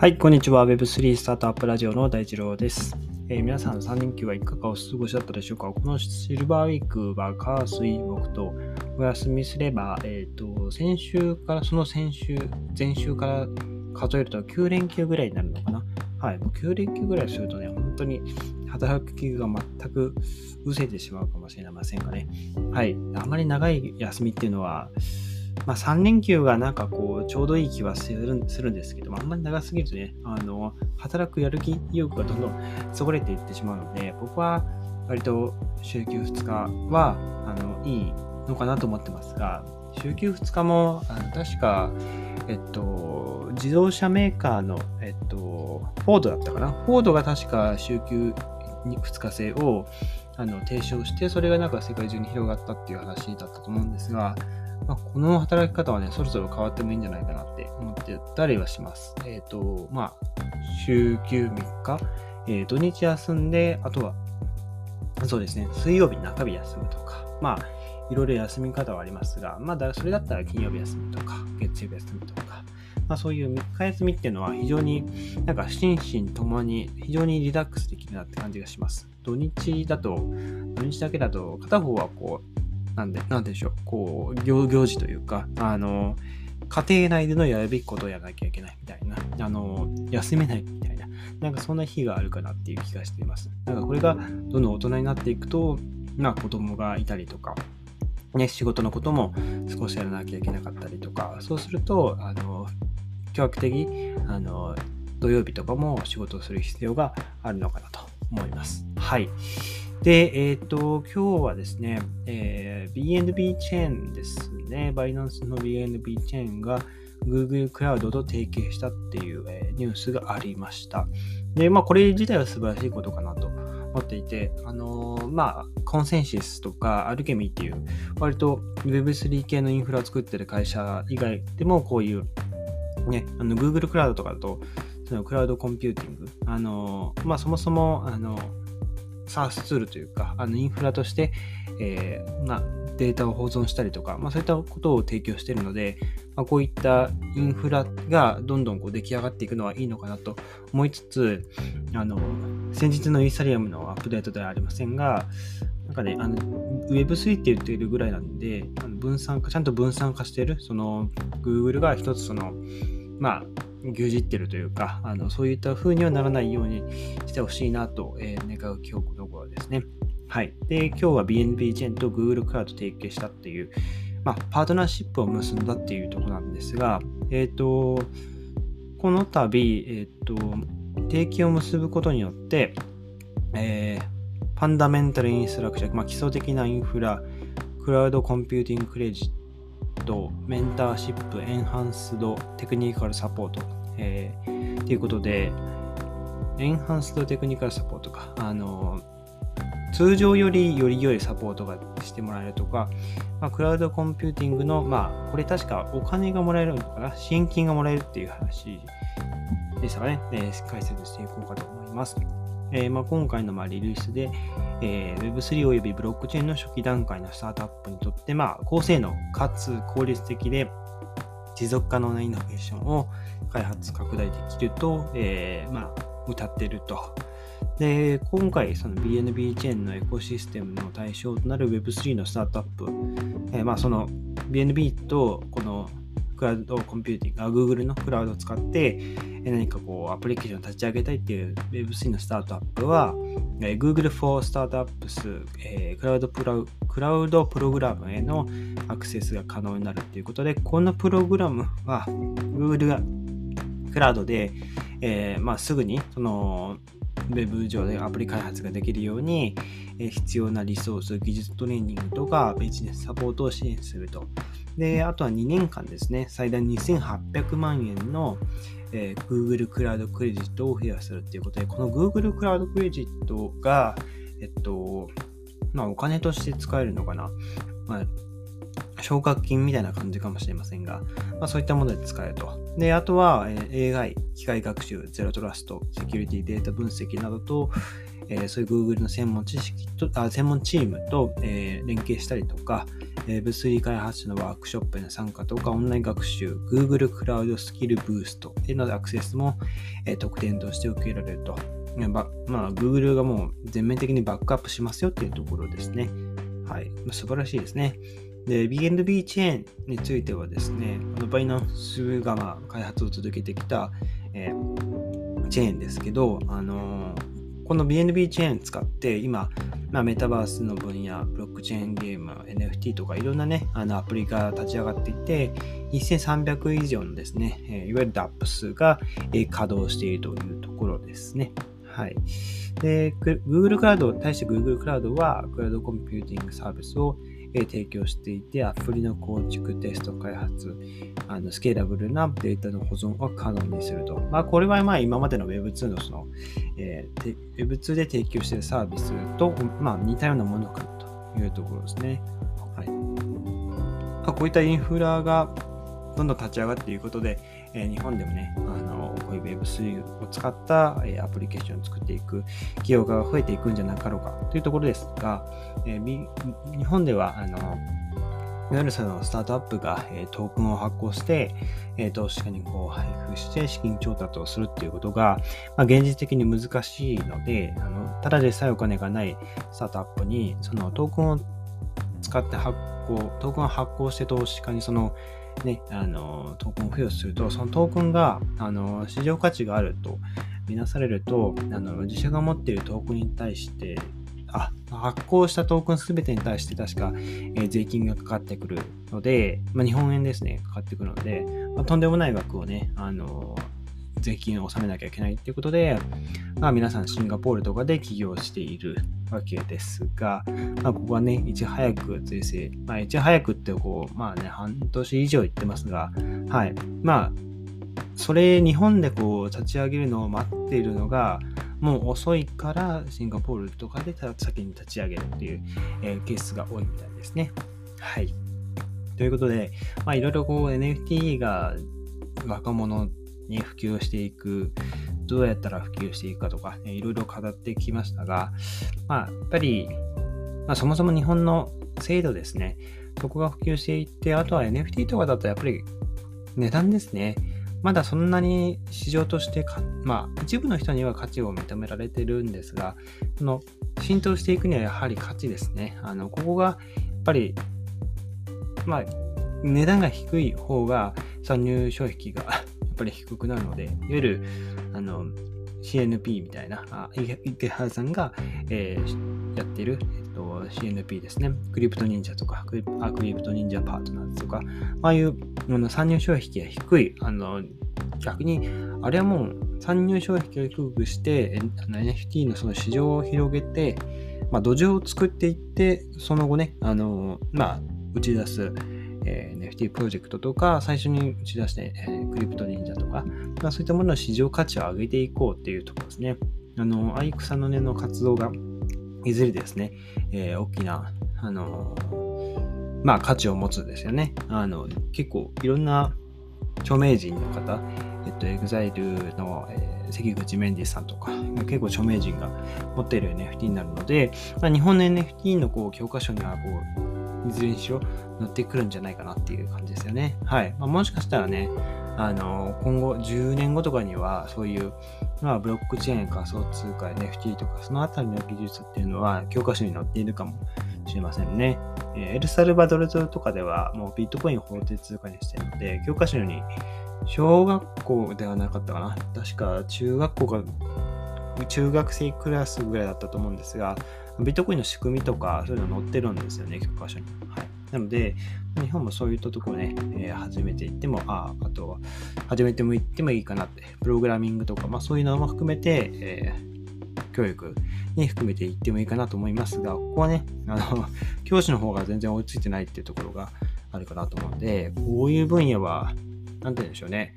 はい、こんにちは。Web3 スタートアップラジオの大二郎です。えー皆さん3連休はいかがお過ごしだったでしょうか？このシルバーウィークは火、水、木とお休みすれば、えっ、と、先週から、その先週、前週から数えると9連休ぐらいになるのかな？はい、もう9連休ぐらいするとね、本当に働く気が全く失せてしまうかもしれませんがね。はい、あまり長い休みっていうのは、まあ、3連休がなんかこう、ちょうどいい気はするするんですけども、あんまり長すぎるとね、あの、働くやる気意欲がどんどんそこれていってしまうので、僕は割と週休2日は、あの、いいのかなと思ってますが、週休2日も、あの確か、えっと、自動車メーカーの、えっと、フォードだったかな？フォードが確か週休2日制をあの提唱して、それがなんか世界中に広がったっていう話だったと思うんですが、まあ、この働き方はね、そろそろ変わってもいいんじゃないかなって思ってたりはします。えっ、と、まあ、週休3日、えー土日休んで、あとは、そうですね、水曜日中日休むとか、まあ、いろいろ休み方はありますが、まあ、だそれだったら金曜日休むとか、月曜日休むとか、まあ、そういう3日休みっていうのは非常になんか心身ともに非常にリラックスできるなって感じがします。土日だと、土日だけだと片方はこう、なんで、なんでしょう、こう、行行事というか、あの、家庭内でのやるべきことをやらなきゃいけないみたいな、あの、休めないみたいな、なんかそんな日があるかなっていう気がしています。なんかこれがどんどん大人になっていくと、まあ子供がいたりとか、ね、仕事のことも少しやらなきゃいけなかったりとか、そうすると、あの、比較的、あの、土曜日とかも仕事をする必要があるのかなと。思います。はい。で、えっ、と、今日はですね、えー BNB チェーンですね。バイナンスの BNB チェーンが Google クラウドと提携したっていう、えーニュースがありました。で、まあ、これ自体は素晴らしいことかなと思っていて、あのーまあ、コンセンシスとかアルケミーっていう、割と Web3 系のインフラを作ってる会社以外でも、こういう、ね、あの Google クラウドとかだと、そのクラウドコンピューティング、あのまあ、そもそも、あの SaaS ツールというか、あのインフラとして、えーまあ、データを保存したりとか、まあ、そういったことを提供しているので、まあ、こういったインフラがどんどんこう出来上がっていくのはいいのかなと思いつつ、あの先日のイーサリアムのアップデートではありませんが、なんかね、あの Web3 って言っているぐらいなんで、分散化、ちゃんと分散化している、その Google が一つその、まあ、牛耳ってるというか、あのそういった風にはならないようにしてほしいなと、えー願う今日この頃ですね。はい。で、今日は BNB チェーンと Google クラウド提携したっていう、まあ、パートナーシップを結んだっていうところなんですが、えっ、と、この度、えっ、と、提携を結ぶことによって、えー、ファンダメンタルインストラクチャー、まあ、基礎的なインフラ、クラウドコンピューティングクレジット、メンターシップ、エンハンスド、テクニカルサポート、えー、ということで、エンハンスドテクニカルサポートか、あの、通常よりより良いサポートがしてもらえるとか、まあ、クラウドコンピューティングの、まあ、これ確かお金がもらえるのかな支援金がもらえるっていう話でしたかね。えー解説していこうかと思います。えーまあ、今回のまあリリースで、えー Web3 およびブロックチェーンの初期段階のスタートアップにとって、まあ、高性能かつ効率的で持続可能なイノベーションを開発拡大できると、えーまあ、謳ってると。で、今回、その BNB チェーンのエコシステムの対象となる Web3 のスタートアップ、えーまあ、その BNB とこのクラウドコンピューティング、あ Google のクラウドを使って、何かこうアプリケーションを立ち上げたいっていう Web3 のスタートアップは、えー Google for Startups、えークラウドプロクラウドプログラムへのアクセスが可能になるということで、このプログラムは Google がクラウドで、えーまあ、すぐにそのウェブ上でアプリ開発ができるように、え必要なリソース、技術トレーニングとかビジネスサポートを支援すると。で、あとは2年間ですね、最大2800万円の、えー Google クラウドクレジットを付与するっていうことで、この Google クラウドクレジットが、えっと、まあ、お金として使えるのかな。まあ奨学金みたいな感じかもしれませんが、まあ、そういったもので使えると。で、あとは、え AI、機械学習、ゼロトラスト、セキュリティ、データ分析などと、えー、そういう Google の専門知識と、あ専門チームと、えー、連携したりとか、えー、物理開発者のワークショップへの参加とか、オンライン学習、Google クラウドスキルブーストへのアクセスも、えー、特典として受けられると。まあ、Google がもう全面的にバックアップしますよっていうところですね。はい。素晴らしいですね。で、BNB チェーンについてはですね、あのバイナンスがま開発を続けてきた、えー、チェーンですけど、あのーこの BNB チェーン使って今、まあ、メタバースの分野、ブロックチェーンゲーム、NFT とかいろんなね、あのアプリが立ち上がっていて、1300以上のですね、えいわゆる DApps が、え稼働しているというところですね。はい。で、Google クラウド、対して Google クラウドは、クラウドコンピューティングサービスを提供していて、アプリの構築、テスト、開発、あのスケーラブルなデータの保存を可能にすると。まあ、これはまあ今までの Web2 のその、えー、Web2 で提供しているサービスと、まあ、似たようなものかというところですね。はい。まあ、こういったインフラがどんどん立ち上がっていることで、えー、日本でもね、こういう Web3 を使った、アプリケーションを作っていく企業が増えていくんじゃなかろうかというところですが、え、日本では、あの、いわゆるそのスタートアップが、え、トークンを発行して、え、投資家にこう配布して資金調達をするっていうことが、まあ、現実的に難しいので、あのただでさえお金がないスタートアップに、そのトークンを使って発行、トークンを発行して投資家にそのね、あの、トークンを付与すると、そのトークンが、あの、市場価値があると見なされると、あの、自社が持っているトークンに対して、あ、発行したトークン全てに対して確か、えー、税金がかかってくるので、まあ、日本円ですね、かかってくるので、まあ、とんでもない額をね、あの税金を納めなきゃいけないっていうことで、まあ、皆さんシンガポールとかで起業しているわけですが、まあ、ここはね、いち早く税制、まあ、いち早くってこう、まあね、半年以上言ってますが、はい。まあ、それ日本でこう立ち上げるのを待っているのが、もう遅いからシンガポールとかで先に立ち上げるっていう、えー、ケースが多いみたいですね。はい。ということで、まあ、いろいろこう NFT が若者に普及していく、どうやったら普及していくかとか、ね、いろいろ語ってきましたが、まあ、やっぱり、まあ、そもそも日本の制度ですね、そこが普及していって、あとは NFT とかだとやっぱり値段ですね。まだそんなに市場としてかまあ、一部の人には価値を認められてるんですが、その浸透していくにはやはり価値ですね。あの、ここがやっぱり、まあ、値段が低い方が参入障壁がぱり低くなるので、いわゆる、あの、CNP みたいな、池原さんが、えー、やっている、えっと、CNP ですね。クリプト忍者とか、クリプト忍者パートナーとか、ああいうあの参入障壁が低い、あの、逆に、あれはもう参入障壁を低くして、NFT のその市場を広げて、まあ、土壌を作っていって、その後ね、あの、まあ、打ち出す、えー、NFT プロジェクトとか、最初に打ち出して、えー、クリプト忍者とか、まあ、そういったものの市場価値を上げていこうっていうところですね。あの、アイクサの根の活動が、いずれですね、えー、大きな、あのまあ、価値を持つんですよね。あの、結構いろんな著名人の方、えっと、EXILE の、えー、関口メンディさんとか、結構著名人が持っている NFT になるので、まあ、日本の NFT のこう教科書にはこういずれにしろ乗ってくるんじゃないかなっていう感じですよね。はい。まあ、もしかしたらね、あの、今後10年後とかには、そういう、まあ、ブロックチェーン、仮想通貨、NFT とか、そのあたりの技術っていうのは、教科書に載っているかもしれませんね。えエルサルバドルとかでは、もうビットコインを法定通貨にしてるので、教科書に、小学校ではなかったかな。確か中学校か、中学生クラスぐらいだったと思うんですが、ビットコインの仕組みとか、そういうの載ってるんですよね、教科書に。はい。なので、日本もそういったところね、えー、始めていっても、ああとは、始めてもいってもいいかなって、プログラミングとか、まあそういうのも含めて、えー、教育に含めていってもいいかなと思いますが、ここはね、あの、教師の方が全然追いついてないっていうところがあるかなと思うので、こういう分野は、なんて言うんでしょうね。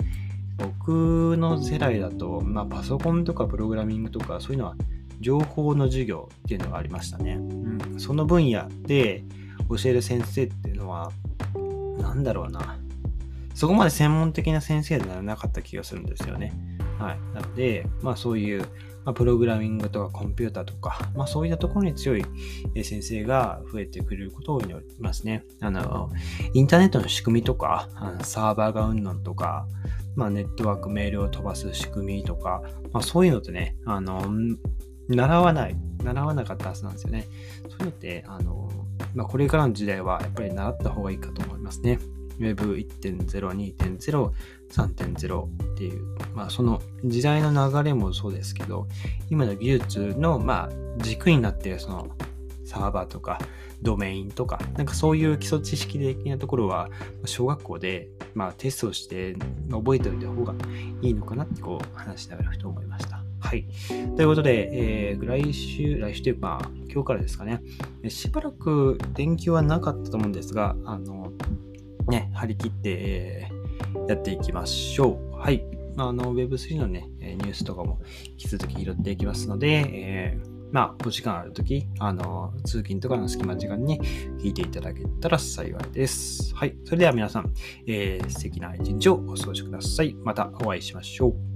僕の世代だと、まあ、パソコンとかプログラミングとかそういうのは情報の授業っていうのがありましたね。うん、その分野で教える先生っていうのは、何だろうな。そこまで専門的な先生ではなかった気がするんですよね。はい。なので、まあそういうまあ、プログラミングとかコンピューターとか、まあ、そういったところに強い先生が増えてくれることを祈りますね。あの、インターネットの仕組みとか、あのサーバーがうんぬんとか、まあ、ネットワークメールを飛ばす仕組みとか、まあ、そういうのってね、あの、習わない、習わなかったはずなんですよね。そういうのって、あの、まあ、これからの時代はやっぱり習った方がいいかと思いますね。Web1.0、2.0、3.0っていう、まあ、その時代の流れもそうですけど、今の技術の、まあ、軸になっているそのサーバーとかドメインとか、なんかそういう基礎知識的なところは、小学校で、まあ、テストをして覚えておいた方がいいのかなってこう話しながらふと思いました。はい。ということで、えー、来週、来週というか、今日からですかね、しばらく電気はなかったと思うんですが、あの、ね、張り切って、えー、やっていきましょう。はい。あの、Web3 のね、ニュースとかも引き続き拾っていきますので、えー、まあ、お時間あるとき、あの、通勤とかの隙間時間に聞いていただけたら幸いです。はい。それでは皆さん、えー、素敵な一日をお過ごしください。またお会いしましょう。